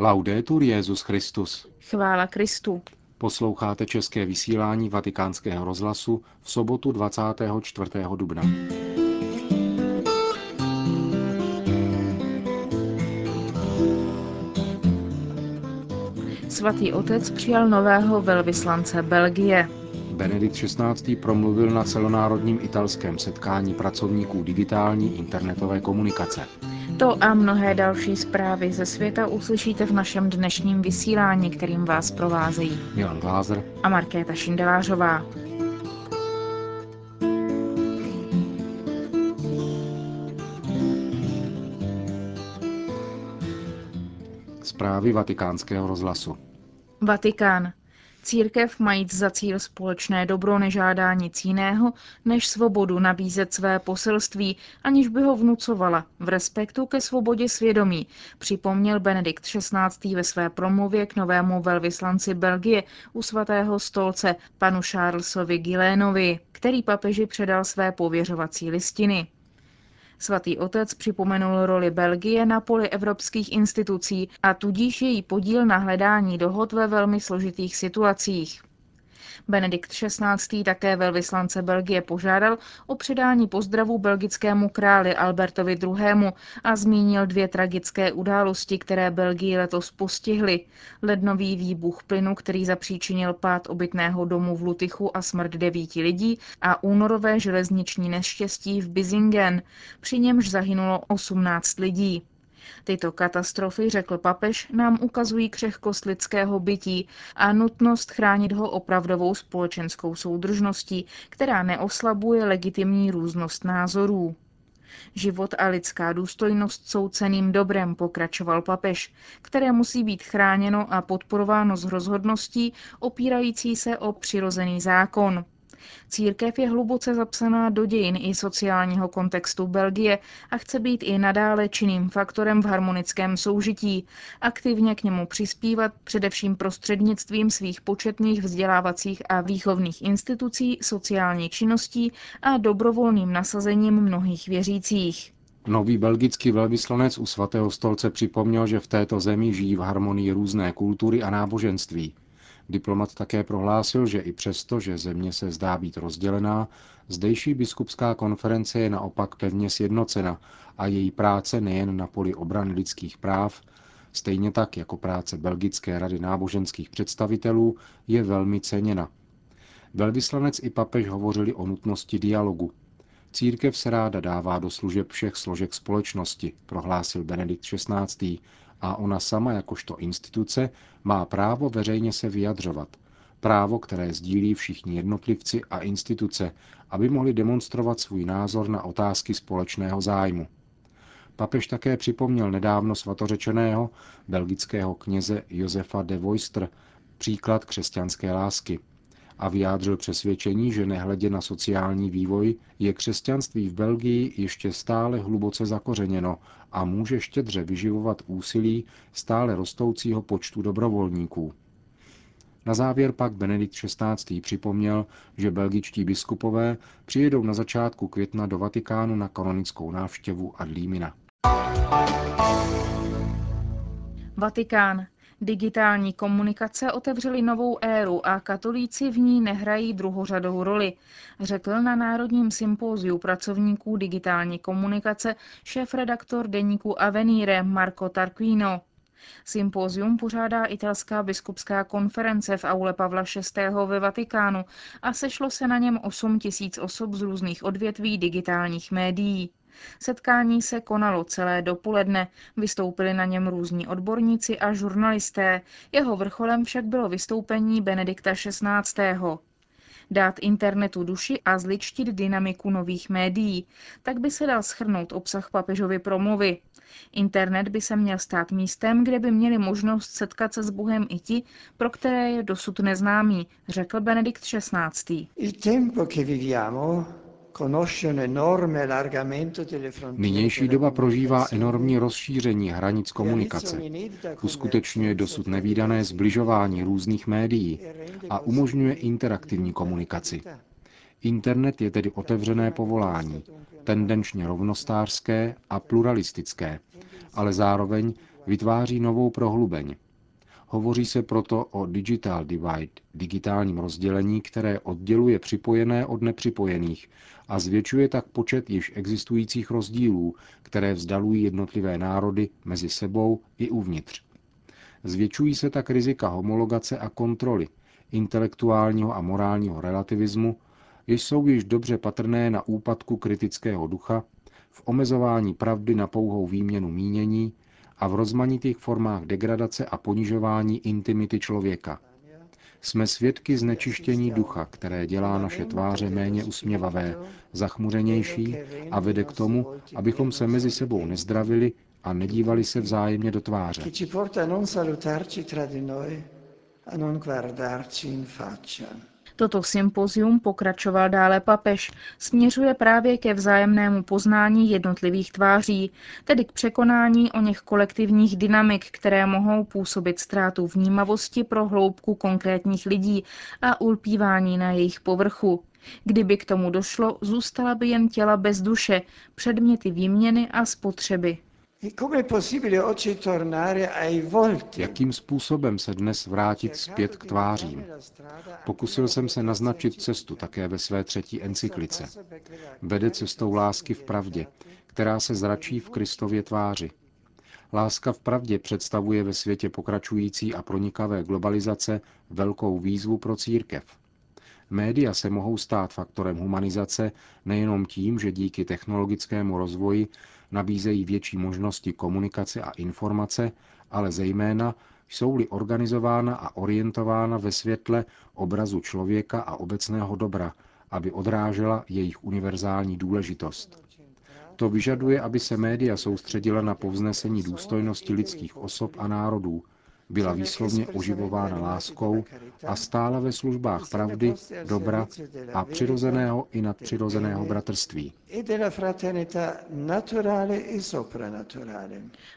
Laudetur Jezus Christus. Chvála Kristu. Posloucháte české vysílání Vatikánského rozhlasu v sobotu 24. dubna. Svatý otec přijal nového velvyslance Belgie. Benedikt XVI. promluvil na celonárodním italském setkání pracovníků digitální internetové komunikace. To a mnohé další zprávy ze světa uslyšíte v našem dnešním vysílání, kterým vás provázejí Milan Glázer a Markéta Šindelářová. Zprávy vatikánského rozhlasu. Vatikán. Církev majíc za cíl společné dobro nežádá nic jiného, než svobodu nabízet své poselství, aniž by ho vnucovala, v respektu ke svobodě svědomí, připomněl Benedikt XVI. ve své promluvě k novému velvyslanci Belgie u svatého stolce, panu Charlesovi Gilénovi, který papeži předal své pověřovací listiny. Svatý otec připomenul roli Belgie na poli evropských institucí a tudíž její podíl na hledání dohod ve velmi složitých situacích. Benedikt XVI. také velvyslance Belgie požádal o předání pozdravu belgickému králi Albertovi II. a zmínil dvě tragické události, které Belgii letos postihly. Lednový výbuch plynu, který zapříčinil pád obytného domu v Lutychu a smrt devíti lidí a únorové železniční neštěstí v Bizingen, při němž zahynulo 18 lidí. Tyto katastrofy, řekl papež, nám ukazují křehkost lidského bytí a nutnost chránit ho opravdovou společenskou soudržností, která neoslabuje legitimní různost názorů. Život a lidská důstojnost jsou ceným dobrem, pokračoval papež, které musí být chráněno a podporováno z rozhodností opírající se o přirozený zákon. Církev je hluboce zapsaná do dějin i sociálního kontextu Belgie a chce být i nadále činným faktorem v harmonickém soužití, aktivně k němu přispívat především prostřednictvím svých početných vzdělávacích a výchovných institucí, sociální činností a dobrovolným nasazením mnohých věřících. Nový belgický velvyslanec u svatého stolce připomněl, že v této zemi žijí v harmonii různé kultury a náboženství. Diplomat také prohlásil, že i přesto, že země se zdá být rozdělená, zdejší biskupská konference je naopak pevně sjednocena a její práce nejen na poli obrany lidských práv, stejně tak jako práce Belgické rady náboženských představitelů, je velmi ceněna. Velvyslanec i papež hovořili o nutnosti dialogu. Církev se ráda dává do služeb všech složek společnosti, prohlásil Benedikt XVI a ona sama jakožto instituce má právo veřejně se vyjadřovat. Právo, které sdílí všichni jednotlivci a instituce, aby mohli demonstrovat svůj názor na otázky společného zájmu. Papež také připomněl nedávno svatořečeného belgického kněze Josefa de Voister příklad křesťanské lásky a vyjádřil přesvědčení, že nehledě na sociální vývoj je křesťanství v Belgii ještě stále hluboce zakořeněno a může štědře vyživovat úsilí stále rostoucího počtu dobrovolníků. Na závěr pak Benedikt XVI. připomněl, že belgičtí biskupové přijedou na začátku května do Vatikánu na kanonickou návštěvu Adlímina. Vatikán. Digitální komunikace otevřely novou éru a katolíci v ní nehrají druhořadou roli, řekl na Národním sympóziu pracovníků digitální komunikace šéf-redaktor deníku Avenire Marco Tarquino. Sympózium pořádá italská biskupská konference v aule Pavla VI. ve Vatikánu a sešlo se na něm 8 tisíc osob z různých odvětví digitálních médií. Setkání se konalo celé dopoledne, vystoupili na něm různí odborníci a žurnalisté, jeho vrcholem však bylo vystoupení Benedikta XVI. Dát internetu duši a zličtit dynamiku nových médií, tak by se dal schrnout obsah papežovy promluvy. Internet by se měl stát místem, kde by měli možnost setkat se s Bohem i ti, pro které je dosud neznámý, řekl Benedikt XVI. Il tempo che viviamo Nynější doba prožívá enormní rozšíření hranic komunikace, uskutečňuje dosud nevýdané zbližování různých médií a umožňuje interaktivní komunikaci. Internet je tedy otevřené povolání, tendenčně rovnostářské a pluralistické, ale zároveň vytváří novou prohlubeň. Hovoří se proto o digital divide, digitálním rozdělení, které odděluje připojené od nepřipojených a zvětšuje tak počet již existujících rozdílů, které vzdalují jednotlivé národy mezi sebou i uvnitř. Zvětšují se tak rizika homologace a kontroly, intelektuálního a morálního relativismu, jež jsou již dobře patrné na úpadku kritického ducha, v omezování pravdy na pouhou výměnu mínění a v rozmanitých formách degradace a ponižování intimity člověka. Jsme svědky znečištění ducha, které dělá naše tváře méně usměvavé, zachmuřenější a vede k tomu, abychom se mezi sebou nezdravili a nedívali se vzájemně do tváře. Toto sympozium, pokračoval dále papež, směřuje právě ke vzájemnému poznání jednotlivých tváří, tedy k překonání o něch kolektivních dynamik, které mohou působit ztrátu vnímavosti pro hloubku konkrétních lidí a ulpívání na jejich povrchu. Kdyby k tomu došlo, zůstala by jen těla bez duše, předměty výměny a spotřeby. Jakým způsobem se dnes vrátit zpět k tvářím? Pokusil jsem se naznačit cestu také ve své třetí encyklice. Vede cestou lásky v pravdě, která se zračí v Kristově tváři. Láska v pravdě představuje ve světě pokračující a pronikavé globalizace velkou výzvu pro církev. Média se mohou stát faktorem humanizace nejenom tím, že díky technologickému rozvoji nabízejí větší možnosti komunikace a informace, ale zejména jsou-li organizována a orientována ve světle obrazu člověka a obecného dobra, aby odrážela jejich univerzální důležitost. To vyžaduje, aby se média soustředila na povznesení důstojnosti lidských osob a národů, byla výslovně oživována láskou a stála ve službách pravdy, dobra a přirozeného i nadpřirozeného bratrství.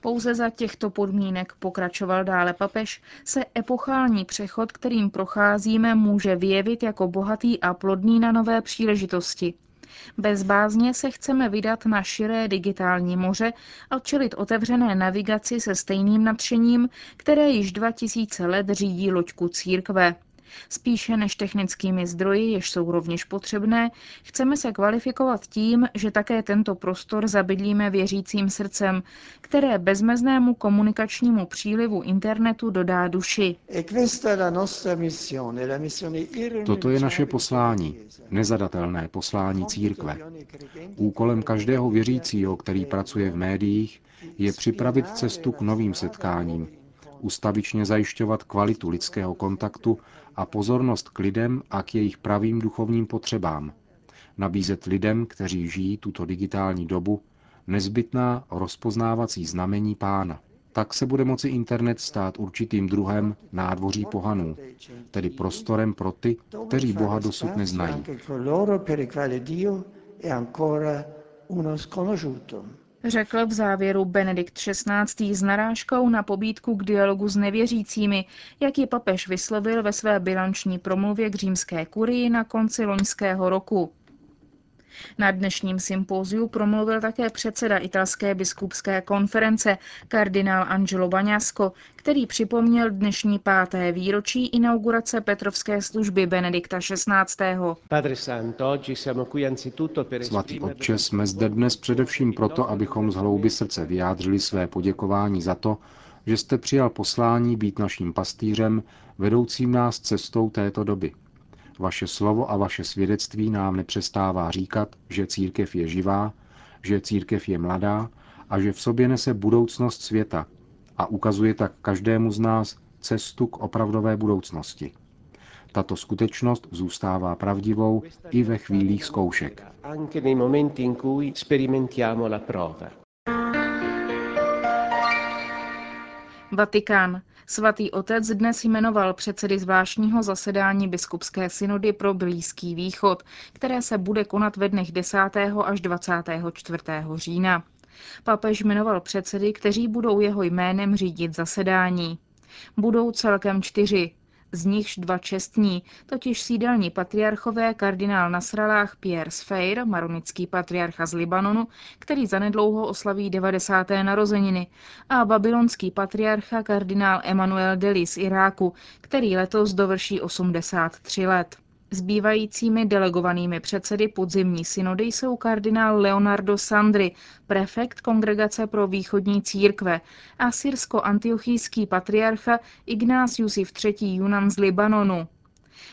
Pouze za těchto podmínek, pokračoval dále papež, se epochální přechod, kterým procházíme, může vyjevit jako bohatý a plodný na nové příležitosti. Bez bázně se chceme vydat na širé digitální moře a čelit otevřené navigaci se stejným nadšením, které již 2000 let řídí loďku církve. Spíše než technickými zdroji, jež jsou rovněž potřebné, chceme se kvalifikovat tím, že také tento prostor zabydlíme věřícím srdcem, které bezmeznému komunikačnímu přílivu internetu dodá duši. Toto je naše poslání, nezadatelné poslání církve. Úkolem každého věřícího, který pracuje v médiích, je připravit cestu k novým setkáním, ustavičně zajišťovat kvalitu lidského kontaktu a pozornost k lidem a k jejich pravým duchovním potřebám. Nabízet lidem, kteří žijí tuto digitální dobu, nezbytná rozpoznávací znamení pána. Tak se bude moci internet stát určitým druhem nádvoří pohanů, tedy prostorem pro ty, kteří Boha dosud neznají. Řekl v závěru Benedikt XVI. s narážkou na pobídku k dialogu s nevěřícími, jak ji papež vyslovil ve své bilanční promluvě k římské kurii na konci loňského roku. Na dnešním sympóziu promluvil také předseda italské biskupské konference kardinál Angelo Baňasko, který připomněl dnešní páté výročí inaugurace Petrovské služby Benedikta XVI. Svatý Otče, jsme zde dnes především proto, abychom z hlouby srdce vyjádřili své poděkování za to, že jste přijal poslání být naším pastýřem, vedoucím nás cestou této doby. Vaše slovo a vaše svědectví nám nepřestává říkat, že církev je živá, že církev je mladá a že v sobě nese budoucnost světa a ukazuje tak každému z nás cestu k opravdové budoucnosti. Tato skutečnost zůstává pravdivou i ve chvílích zkoušek. Vatikán. Svatý otec dnes jmenoval předsedy zvláštního zasedání biskupské synody pro Blízký východ, které se bude konat ve dnech 10. až 24. října. Papež jmenoval předsedy, kteří budou jeho jménem řídit zasedání. Budou celkem čtyři. Z nichž dva čestní, totiž sídelní patriarchové kardinál Nasralách Pierre Sfeir, maronický patriarcha z Libanonu, který zanedlouho oslaví 90. narozeniny, a babylonský patriarcha kardinál Emanuel Deli z Iráku, který letos dovrší 83 let. Zbývajícími delegovanými předsedy podzimní synody jsou kardinál Leonardo Sandri, prefekt Kongregace pro východní církve a syrsko-antiochijský patriarcha Ignác Jusif III. Junan z Libanonu.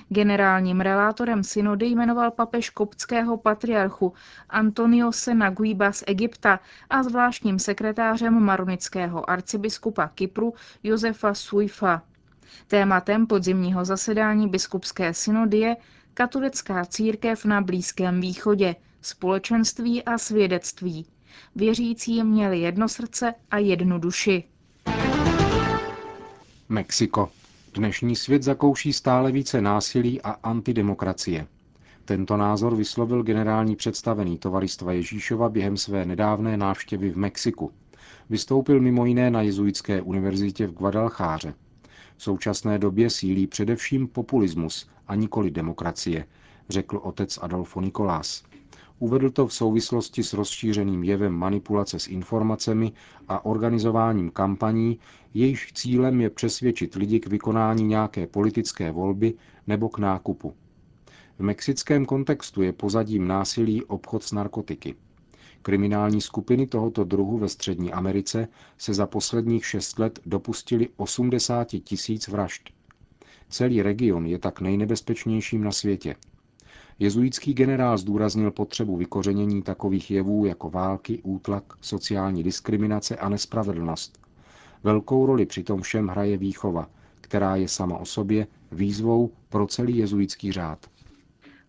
Generálním relátorem synody jmenoval papež koptského patriarchu Antoniose Naguiba z Egypta a zvláštním sekretářem maronického arcibiskupa Kypru Josefa Suifa. Tématem podzimního zasedání biskupské synody je katolická církev na Blízkém východě, společenství a svědectví. Věřící měli jedno srdce a jednu duši. Mexiko. Dnešní svět zakouší stále více násilí a antidemokracie. Tento názor vyslovil generální představený Tovaristva Ježíšova během své nedávné návštěvy v Mexiku. Vystoupil mimo jiné na Jezuitské univerzitě v Guadalcháře. V současné době sílí především populismus a nikoli demokracie, řekl otec Adolfo Nikolás. Uvedl to v souvislosti s rozšířeným jevem manipulace s informacemi a organizováním kampaní, jejíž cílem je přesvědčit lidi k vykonání nějaké politické volby nebo k nákupu. V mexickém kontextu je pozadím násilí obchod s narkotiky. Kriminální skupiny tohoto druhu ve Střední Americe se za posledních šest let dopustili 80 tisíc vražd. Celý region je tak nejnebezpečnějším na světě. Jezuitský generál zdůraznil potřebu vykořenění takových jevů jako války, útlak, sociální diskriminace a nespravedlnost. Velkou roli při tom všem hraje výchova, která je sama o sobě výzvou pro celý jezuitský řád.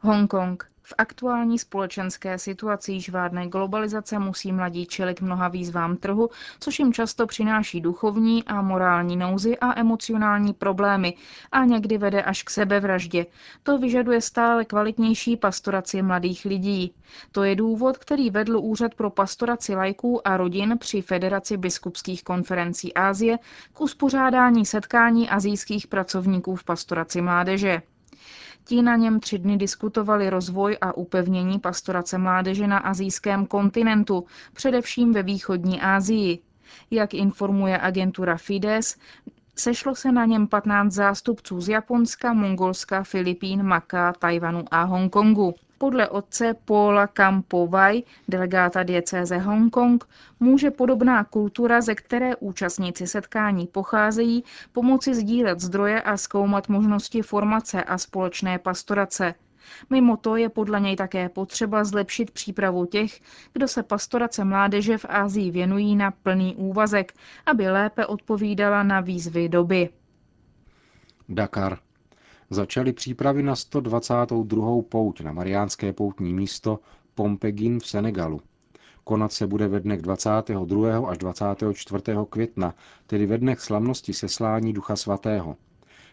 Hongkong. V aktuální společenské situaci již vádne globalizace musí mladí čelit mnoha výzvám trhu, což jim často přináší duchovní a morální nouzy a emocionální problémy a někdy vede až k sebevraždě. To vyžaduje stále kvalitnější pastoraci mladých lidí. To je důvod, který vedl Úřad pro pastoraci lajků a rodin při Federaci biskupských konferencí Ázie k uspořádání setkání azijských pracovníků v pastoraci mládeže. Ti na něm tři dny diskutovali rozvoj a upevnění pastorace mládeže na azijském kontinentu, především ve východní Asii. Jak informuje agentura Fides, Sešlo se na něm 15 zástupců z Japonska, Mongolska, Filipín, Maka, Tajvanu a Hongkongu. Podle otce Paula Kampovai, delegáta diecéze Hongkong, může podobná kultura, ze které účastníci setkání pocházejí, pomoci sdílet zdroje a zkoumat možnosti formace a společné pastorace. Mimo to je podle něj také potřeba zlepšit přípravu těch, kdo se pastorace mládeže v Ázii věnují na plný úvazek, aby lépe odpovídala na výzvy doby. Dakar. Začaly přípravy na 122. pouť na mariánské poutní místo Pompegin v Senegalu. Konat se bude ve dnech 22. až 24. května, tedy ve dnech slavnosti seslání Ducha Svatého.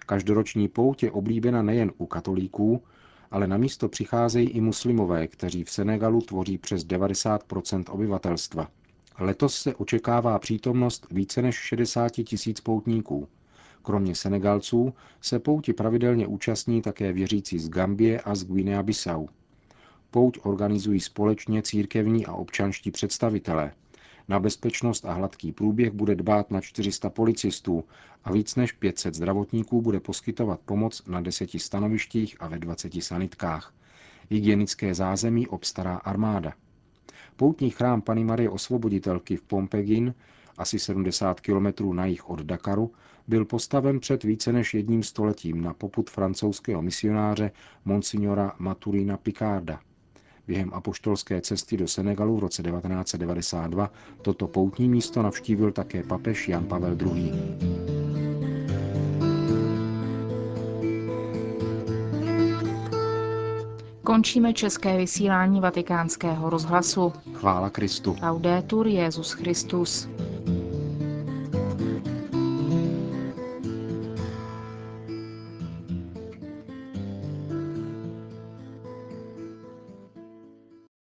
Každoroční pout je oblíbena nejen u katolíků, ale na místo přicházejí i muslimové, kteří v Senegalu tvoří přes 90% obyvatelstva. Letos se očekává přítomnost více než 60 tisíc poutníků. Kromě Senegalců se pouti pravidelně účastní také věřící z Gambie a z Guinea-Bissau. Pouť organizují společně církevní a občanští představitelé. Na bezpečnost a hladký průběh bude dbát na 400 policistů a víc než 500 zdravotníků bude poskytovat pomoc na deseti stanovištích a ve 20 sanitkách. Hygienické zázemí obstará armáda. Poutní chrám Pany Marie Osvoboditelky v Pompegin, asi 70 kilometrů na jih od Dakaru, byl postaven před více než jedním stoletím na poput francouzského misionáře Monsignora Maturina Picarda. Během apoštolské cesty do Senegalu v roce 1992 toto poutní místo navštívil také papež Jan Pavel II. Končíme české vysílání vatikánského rozhlasu. Chvála Kristu. Laudetur Jezus Christus.